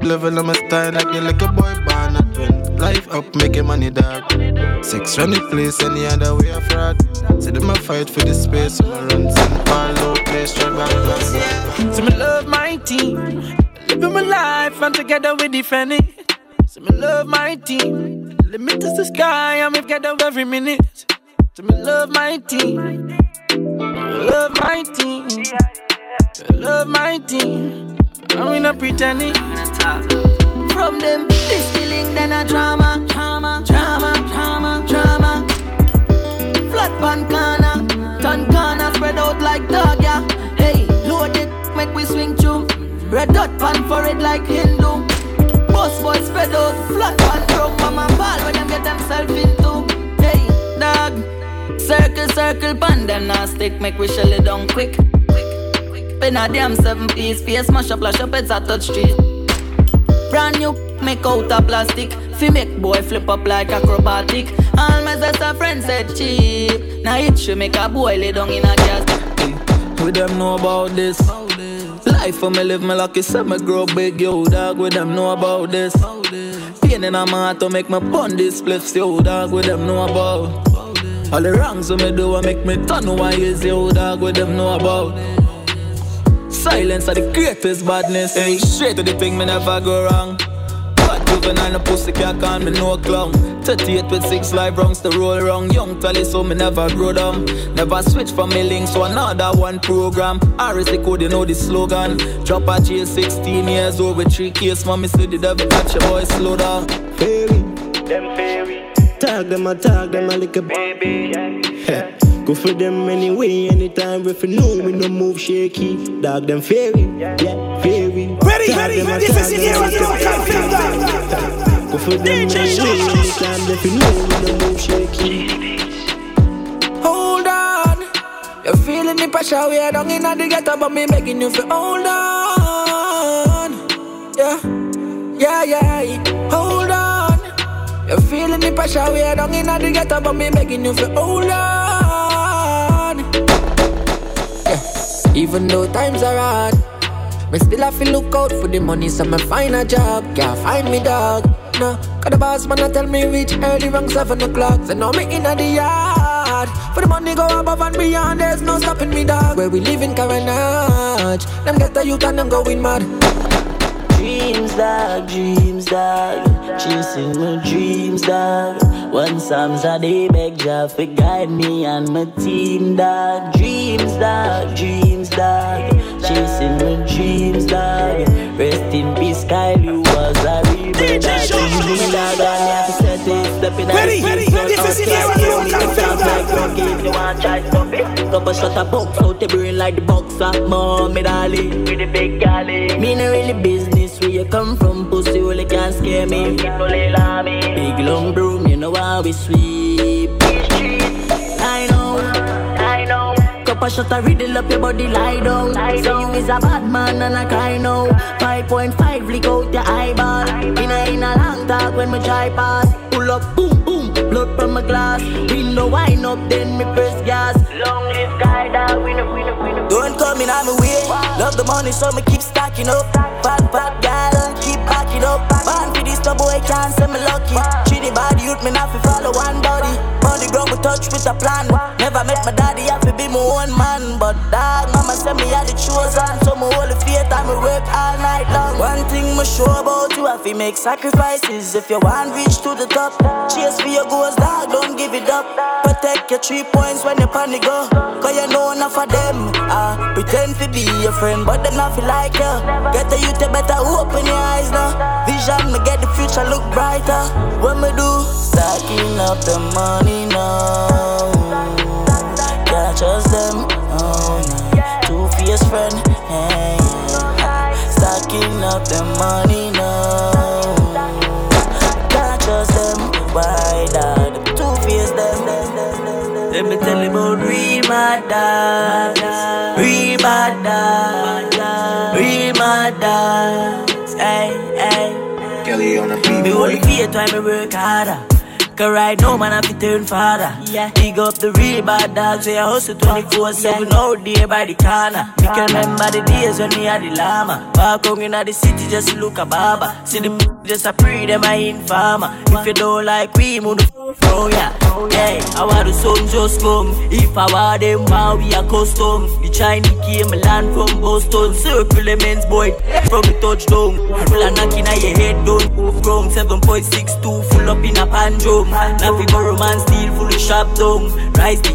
Level on my style like you like a boy born at twin. Life up, making money, dog. Six the place, any other way of fraud. See them a fight for the space, so I run St. Paul, low straight back. So me love my team, living my life, and together we defend it. So me love my team, limit is the sky, and we together every minute. So me love my team, love my team, love my team. I'm not pretending. From them, this feeling then a drama, drama, drama, drama, drama. Flat pan corner, turn corner spread out like dog, make we swing through. Red dot pan for it like Hindu. Boss boys spread out, flat pan broke mama ball where them get themselves into. Hey, dog, circle, circle pan them now stick, make we shell it down quick. Spin a damn seven piece, face mash up, lash up, it's a touch street. Brand new, make out of plastic. Fi make boy flip up like acrobatic. All my sister friends said cheap. Now it should make a boy lay down in a gas. We them know about this. Life for me live me lucky, say me grow big, yo dog. With them know about this. Pain in my heart to make me bun this spliffs, yo dog. With them know about. All the wrongs we me do, I make me turn wise, yo dog. With them know about. Silence are the greatest badness. Hey, straight to the thing, me never go wrong. Bad juvenile, no pussy can't call me no clown. 38 with six live rounds to roll wrong. Young tally, so me never grow down. Never switch from me links to another one program. RSA code, you know the slogan. Drop a jail 16 years old with three case. Mommy said the devil catch your boy, slow down. Fairy, them fairy. Tag them, I tag them, I like a baby. Yeah. Go for them anyway, anytime if you know we no move shaky. Dog them fairy, yeah, fairy. Ready, ready, ready, this is here, let's go, Go for them anyway, anytime if you know we no move shaky. Hold on, you're feeling the pressure, we are down in the ghetto, but me begging you for hold on. Yeah, yeah, yeah, hold on. You're feeling the pressure, we are down in the ghetto, but me begging you for hold on. Yeah. Even though times are hard, me still have to look out for the money, so me find a job. Can't find me dog. No, cause the boss man a tell me reach early around 7 o'clock. So now me in the yard. For the money go above and beyond, there's no stopping me dog. Where we live in Carenage, them get the youth and them going mad. Dreams, dog, dreams, dog. Chasing my dreams, dog. One Psalms a day beg Jah for guide me and my team, dog. Dreams, dog, dreams, dog. Chasing my dreams, dog. Rest in peace, Kyle, you was a real dog. Dreams, dog, and you have to set it step in Ready, ready, this is here on the like. drug game, you want try stop it. Couple shot a box out the brain like the boxer. Mommy dolly, with the big galley. Me no really business. where you come from Pussy only can't scare me. People love me Big long broom, you know how we sweep. I know, I know. Couple shot a riddle up your body lie down. So you is a bad man and I cry now. 5.5 lick out your eyeball. In a, in a long talk when me drive past Pull up, boom blood from my glass. Window wine up, then me press gas. Long live guy that winner, winner, winner. Don't come in on my way. Love the money, so me keep stacking up. Fat, fat girl, keep backing up. Born for this, the boy can't say me lucky. Treat the body youth, me not fi follow one body. On the we touch with a plan. Never met my daddy, I fi be my own man. But dog, mama said me had the chosen. So me hold the faith and me work all night long. One thing me sure about you, I fi make sacrifices. If you want reach to the top, chase for your goals, dog, don't give it up. Protect your three points when you panic go. Cause you know enough of them. Uh, pretend to be your friend, but them not feel like you. Get the youth, you better open your eyes now. Vision, me get the future look brighter. What me do? Stacking up the money now. Can't trust them. Oh, yeah. Two fierce friend. Hey. Stacking up the money now. Can't trust them. Why that? Two fierce them. Let me tell you about real mad dogs. Real mad dogs. Real dogs. Hey, hey. Kelly on the beat, Me only fear time me work harder. Cause right now, man, I fi turn father. Yeah. Dig up the real bad dogs, I hustle 24 7 out there by the corner. Me can remember the days when we had the llama. Walk on inna the city just look a Baba. See the m- just a pre them I informer. If you don't like we, move the from oh, ya. Hey, I want the sun just come. If I want them, how we are custom. The Chinese came land from Boston. Circle the men's boy from the touchdown. Full of knocking at your head down. From 7.62, full up in a pandrum. Now fi go romance steel, full of sharp down. Rise the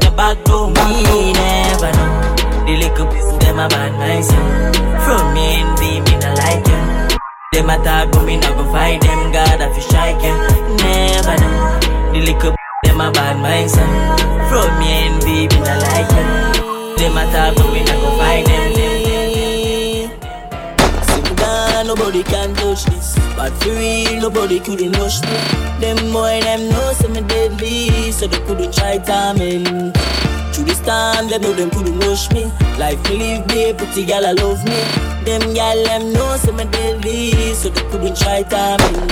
the back down. Me never know. The little piece them a bad myself. From me and me, me not like you. Them attack but me not go fight them. God I fi strike you. Never know. The little them a bad myself. From me and me, me not like you. Them attack but me not go fight them. them, them, them. Sit down, nobody can touch this. But for real, nobody couldn't rush me. Them boy, them know say me deadly, so they couldn't try timing. Through this time, them know them couldn't rush me. Life me live me, pretty gal I love me. Them gal them know say me deadly, so they couldn't try timing.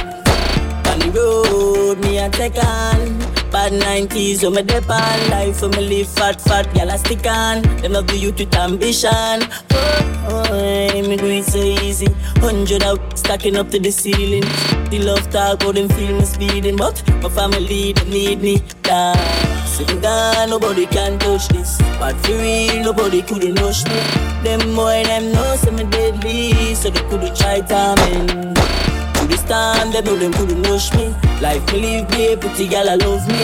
On the road, me a take on. Bad 90s, so me dip on. Life for me live fat, fat, gal I stick on. Them love the youth with ambition. Oh, oh, me do it so easy. Hundred out, stacking up to the ceiling. The love talk, how them feel me speeding. But my family, they need me. Down. Sitting down, nobody can touch this. But for real, nobody couldn't rush me. Them boy, them know say me deadly, so they couldn't try timing. To this time, they know them couldn't rush me. Life me live me, pretty gal I love me.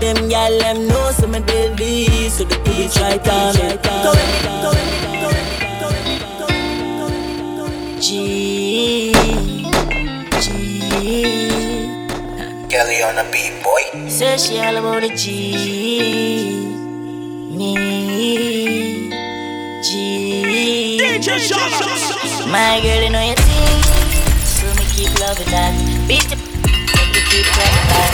Them gal them know say me deadly, so they couldn't try timing. Go in, go in, go in. G, G. Kelly on the beat, boy. Say she all about the G. Me. G. My girl, you know your thing. Keep loving that. Beat the make you keep loving that.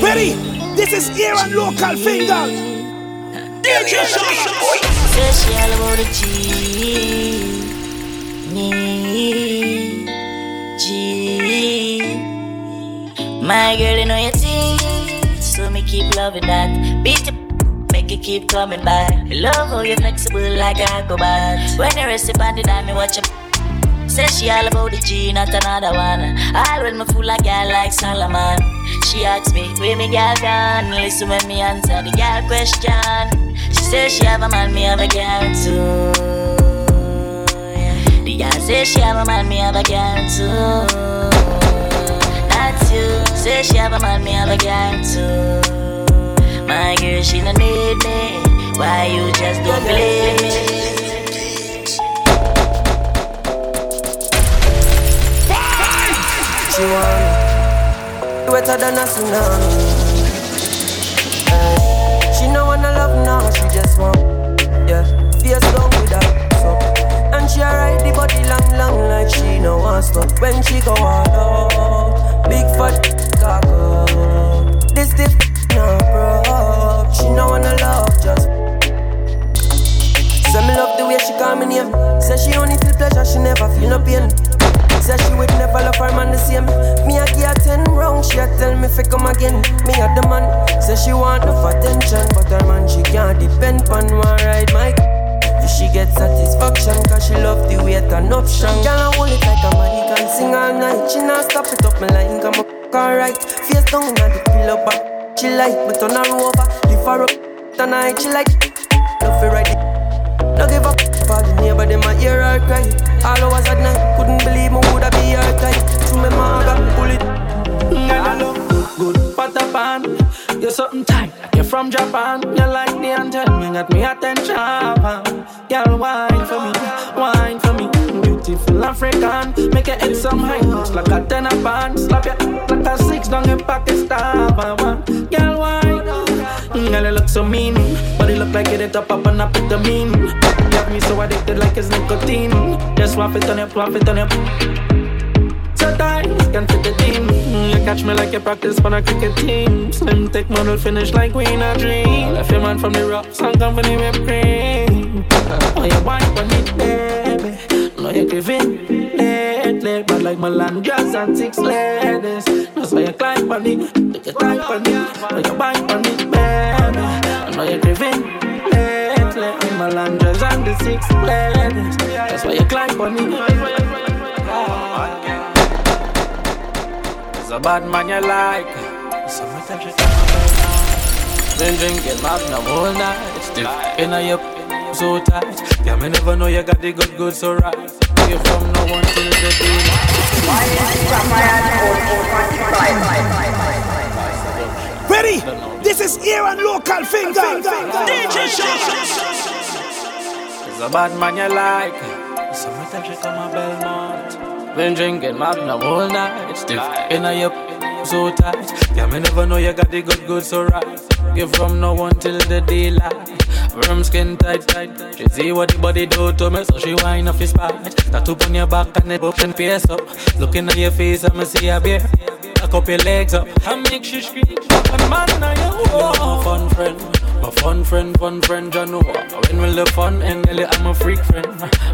Ready? This is Aaron Local Finger. Kelly on the beat, boy. Say she all about the G. Me. G. My girl, you know your thing. So me keep loving that. Beat the keep coming back. I love how you're flexible like acrobat. When you rest upon the dime, me watch you. Say she all about the G, not another one. All when me fool a girl like Solomon. She asks me, where me girl gone? Listen when me answer the girl question. She says she have a man, me have a girl too. The girl say she have a man, me have a girl too. Not you. Say she have a man, me have a girl too. My girl, she don't need me. Why you just don't believe me? She want wetter than a tsunami. She no wanna love now, she just want yeah. Face down with her, so and she ride the body long, long like she no want stop when she go all out. Big fat cock up, this stiff no bro. She no wanna love just. Say me love the way she call me name. Say she only feel pleasure, she never feel no pain. Say she would never love her man the same. Me a give her ten rounds, she a tell me fi come again. Me a the man. Say she want enough attention, but her man she can't depend on one ride my. She get satisfaction cause she love the way up strong Girl I hold it like a man, can sing all night She not stop it up, my line come up alright Face down on the pillow back She like me turn her over. Lift her up tonight She like Love it right. No give up for the neighbor, them a hear her cry. All hours at night, couldn't believe me woulda be her type. Through me maga, pull it Girl, I love good, butter pan. You're something tight, you're from Japan. You're like the anthem, you got me attention Girl, wine for me, wine for me Beautiful African, make it hit some high notes Like a ten a band, slap you like a six down in Pakistan. Girl, wine mm, Girl, you look so mean. But it look like it hit up up and up with the mean. Have me so addicted like it's nicotine. Just swap it on your, swap it on your. So tight, can fit the team mm, You catch me like you practice for a cricket team. Slim thick model finish like we in a dream. Left your man from the rocks and company with cream Oh, you wine for me, baby Know you giving? Lately But like Melandras and six ladies. That's why you climb on me. Take your time on me. Know you wine for me, baby. I know you giving? Lately Melandras and the six ladies. That's why you climb on me. It's a bad man you like. So me touch it Been drinking Magnum all night. Still in your so tight. Yeah, me never know you got the good, good so right. You from no one till the day. Ready? This is here and local finger. DJ It's a bad man you like. So me touch it on my Belmont Been drinking Magnum all night. Still in your so tight. Yeah, me never know you got the good, good so right. You from no one till the daylight. Firm skin tight, tight. She see what the body do to me So she whine off his spine. Tattoo on your back and it open face up. Looking at your face I'ma see a beer Back up your legs up. And make she scream Fuck a man now you You're my fun friend My fun friend, fun friend, you know. When will the fun end? Girl, I'm a freak friend.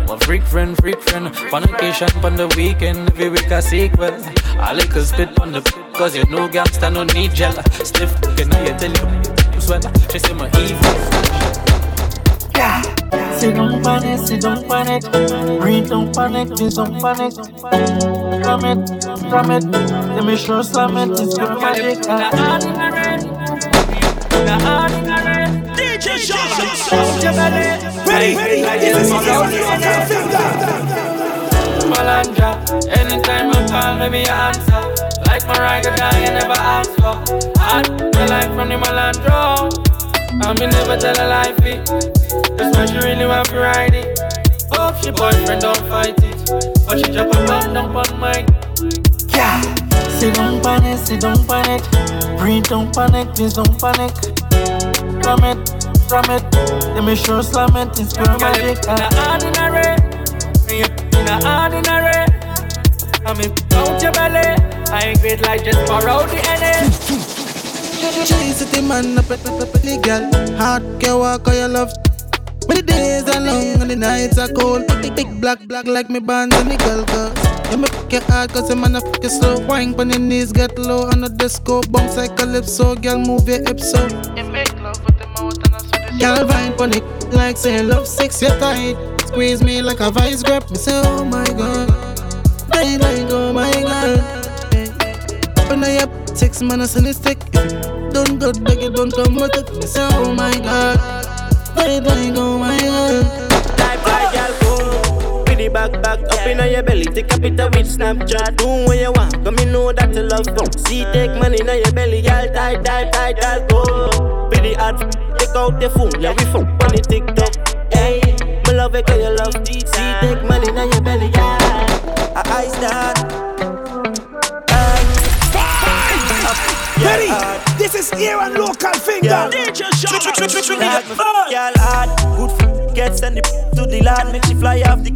My freak friend, freak friend. Fun occasion, on the weekend Every week a sequel I like a spit on the Cause you know gangsta no need gel. Stiff, can I tell you? Swell, she say my evil. Sit don't panic, sit don't panic. Breathe, don't panic, please don't panic. Slam it, slam it. Let me show slam it, it's good magic. DJ Sean. Ready, ready, this is Malanja, anytime I call, maybe answer. Like Mariah, you never ask for. Hot, me like from the Malandro. I me never tell a lie, fi. That's why she really want to ride it. Hope she boyfriend don't fight it. But she drop a bomb down on my. Yeah. Sit don't panic, sit don't panic. Breathe, don't panic, please don't panic. Slam it, slam it. Let me show slam it, it's pure magic. In a ah. ordinary, in a ordinary. I'm in out your belly. I ain't great like just borrow the energy. Chase the man up at the girl. Hard can walk on your love. When the days are long and the nights are cold. Big, black, black like me bands and the girl girl. You me pick your heart cause the man a fuck you slow. Wine on your knees, get low on the disco. Bounce like calypso, girl move your hips so. You make love with the mouth and I swear Girl vine on it like say love sex, you tight. Squeeze me like a vice grip. Me say oh my god. Die like oh my god. Open up your six man a silly stick. Don't go beg it, don't come with it. Say oh my god. Die like oh my god. Life like the back back up in your belly, take a picture with Snapchat. Do what you want, come you know that you love fun. See take money in your belly, girl tight tight tight, cool. With the hot, take out the phone, yeah we fuck on the TikTok. Hey, love it 'cause you love. See take money in your belly, yeah. I ice that. Ready? This is here and local finger. DJ Girl hard, good f- get send it to the land, make she fly off the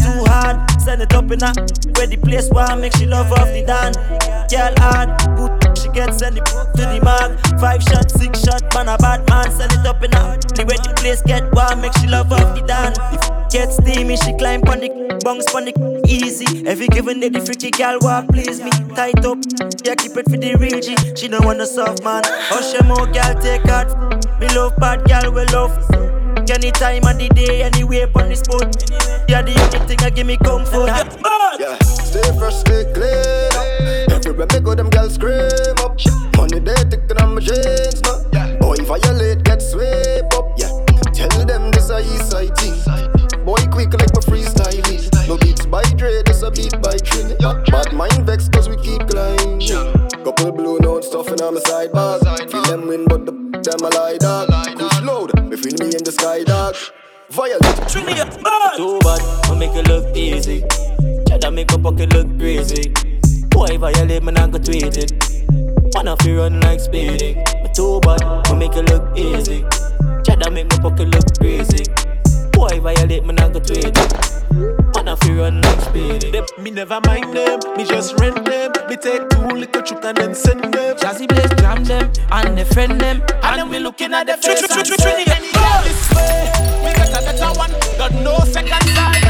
too hard. Send it up in a where the place want make she love off the dan. Girl hard, good she get send book to the mark. Five shot, six shot, man a bad man. Send it up in a the where the place get warm, make she love off the dan. Get steamy, she climb on the bounce on the easy. Every given day the freaky girl want please me. Tight up, yeah keep it for the real G. She don't want a soft man. Oh, Hush her more girl take out. Me love bad girl we love. Anytime of the day, anywhere on the spot. Yeah, the only thing that give me comfort. Yeah, stay fresh, stay clean up. Everywhere me go, them girls scream up. Money they ticking on my jeans, no. Boy, violate, get sweep up. Yeah, tell them this a east side thing. Boy, quick like my freestyling. No beats by Dre, this a beat by Trini. Bad mind vex, cause we keep climbing. Couple blue notes stuffing on my sidebars. bag. Feel them win, but the them a lie dog. Push load, me feel me in the sky dog. Violate, Trini, Too bad, I make it look easy. Cheddar make my pocket look crazy. Boy, violate, man, I go tweet it. Wanna feel run like speedy. But too bad, I make it look easy. Cheddar make my pocket look crazy. Boy, violate, man, I go tweet it. Wanna feel run like speedy. Them, me never mind them, me just rent them. Me take two little chook and then send them. Jazzy Blaze jam them and they friend them. And then we looking at the face and say, Go this way, we got a better one. Got no second side,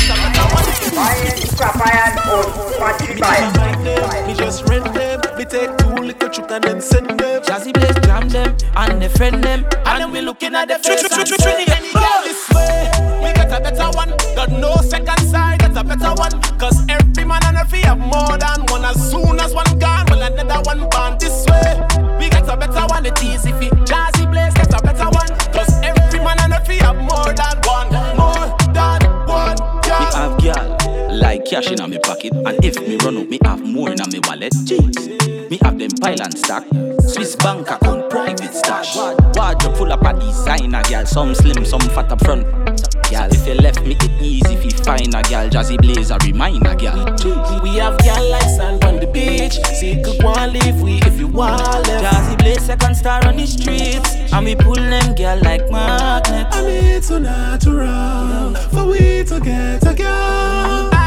Me just rent them, me take two little chook and then send them. Jazzy Blaze jam them and they friend them. And then we looking at the face and say, Go this way, we got a better one. Got no second side, got a better one. Cause every man and every have more than one. As soon as one gone, well another one born this way. We got a better one, it easy fi. Jazzy cash in my pocket, and if me run out, me have more in my wallet. Jeez. Me have them pile and stack. Swiss bank account, private stash. Wardrobe full of a designer, girl. Some slim, some fat up front. Girl, if you left me, it easy if you find a girl. Jazzy Blaze a reminder, girl. Jeez. We have girl like sand on the beach. See, you could go and leave we if you want left. Jazzy Blaze second star on the streets. And we pull them girl like magnet. I mean, it's so natural for we to get a girl.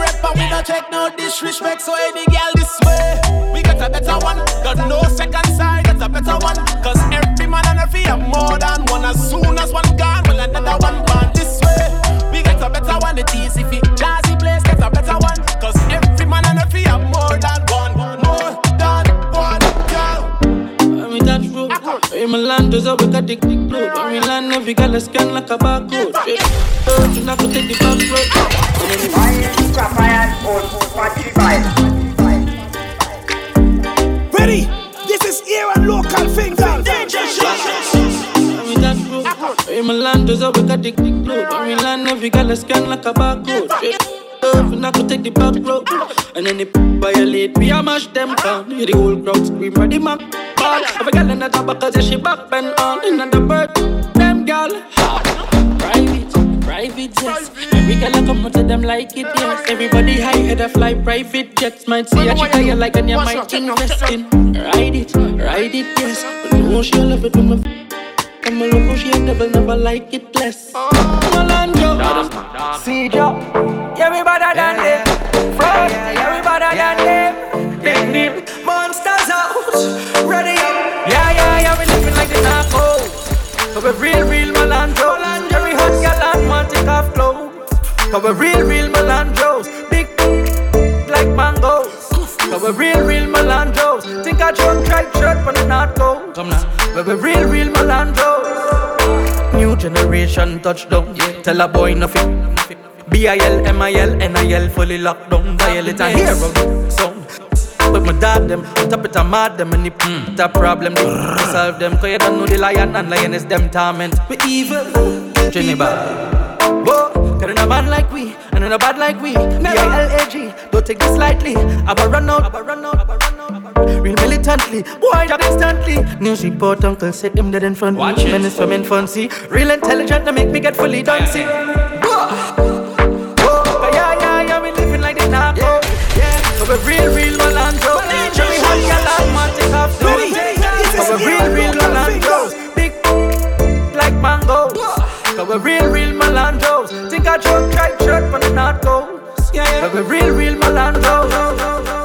Place we rep, and we don't take no disrespect. So any girl this way, we got a better one. Got no second side, got a better one. Cause every man and every have more than one. As soon as one gone, well another one born this way. We got a better one, it easy fi. Jazzy Blaze get a better one. Cause every man and every have more than one. More than one girl. When we touch road, in my land, there's a we got the big load. When we land, every girl is scan like a barcode. Straight road, you not to take the back road. Scrap iron or battery buy. Ready? This is here and local finger. DJ When we in my land, there's a we got the big load. When we land, every girl is scan like a barcode. Straight road, you not to take the back road. And then they violate, we a mash them down. Hear the whole crowd scream for the Mac ball. Every girl in the top because yeah, she back bend on. In the bird, them girl. Private, private jets. Every girl I come to them like it, yes. Everybody high head a fly private jets. Might see a chick you like and you might invest in. Ride it, ride it, yes. But no, she love it when my I'm a love she never, never like it less. Malandro, See Joe, yeah we better than them. Fraud, yeah we better than them. Big name, monsters out, ready up. Yeah yeah yeah we living like the narcos. Cause we real real Malandro. Every hot girl and want take off clothes. Cause we're real real Malandros. Big like mangoes. Cause we real real Malandros. Think I drunk tried shirt when the not go. Come now, but we real real Malandros. New generation touchdown. Tell a boy nothing. B-I-L, M-I-L, N-I-L fully locked down. Violate a little hero sound. But my dog them, top it a mad them and the mm, the problem they solve them. Cause you don't know the lion and lioness them torment. We evil, Jenny bad. Whoa, cause a man like we, and in a bad like we. B-I-L-A-G, don't take this lightly. I'ma run out, I'ma run out, I'ma run out. Real militantly, boy, job instantly. News report, uncle said him dead in front. Watch it. Men is from infancy. Real intelligent to make me get fully done. See, Whoa, yeah, yeah, yeah, we living like the narco. Yeah, so we real, real Malandro. bad girl and man take off clothes. Cause we real, real Malandros. Big like mangoes. Now we're real, real Malandros. Think I drunk, tried shirt, but I'm not gold. Yeah, yeah. Now we're real, real Malandros.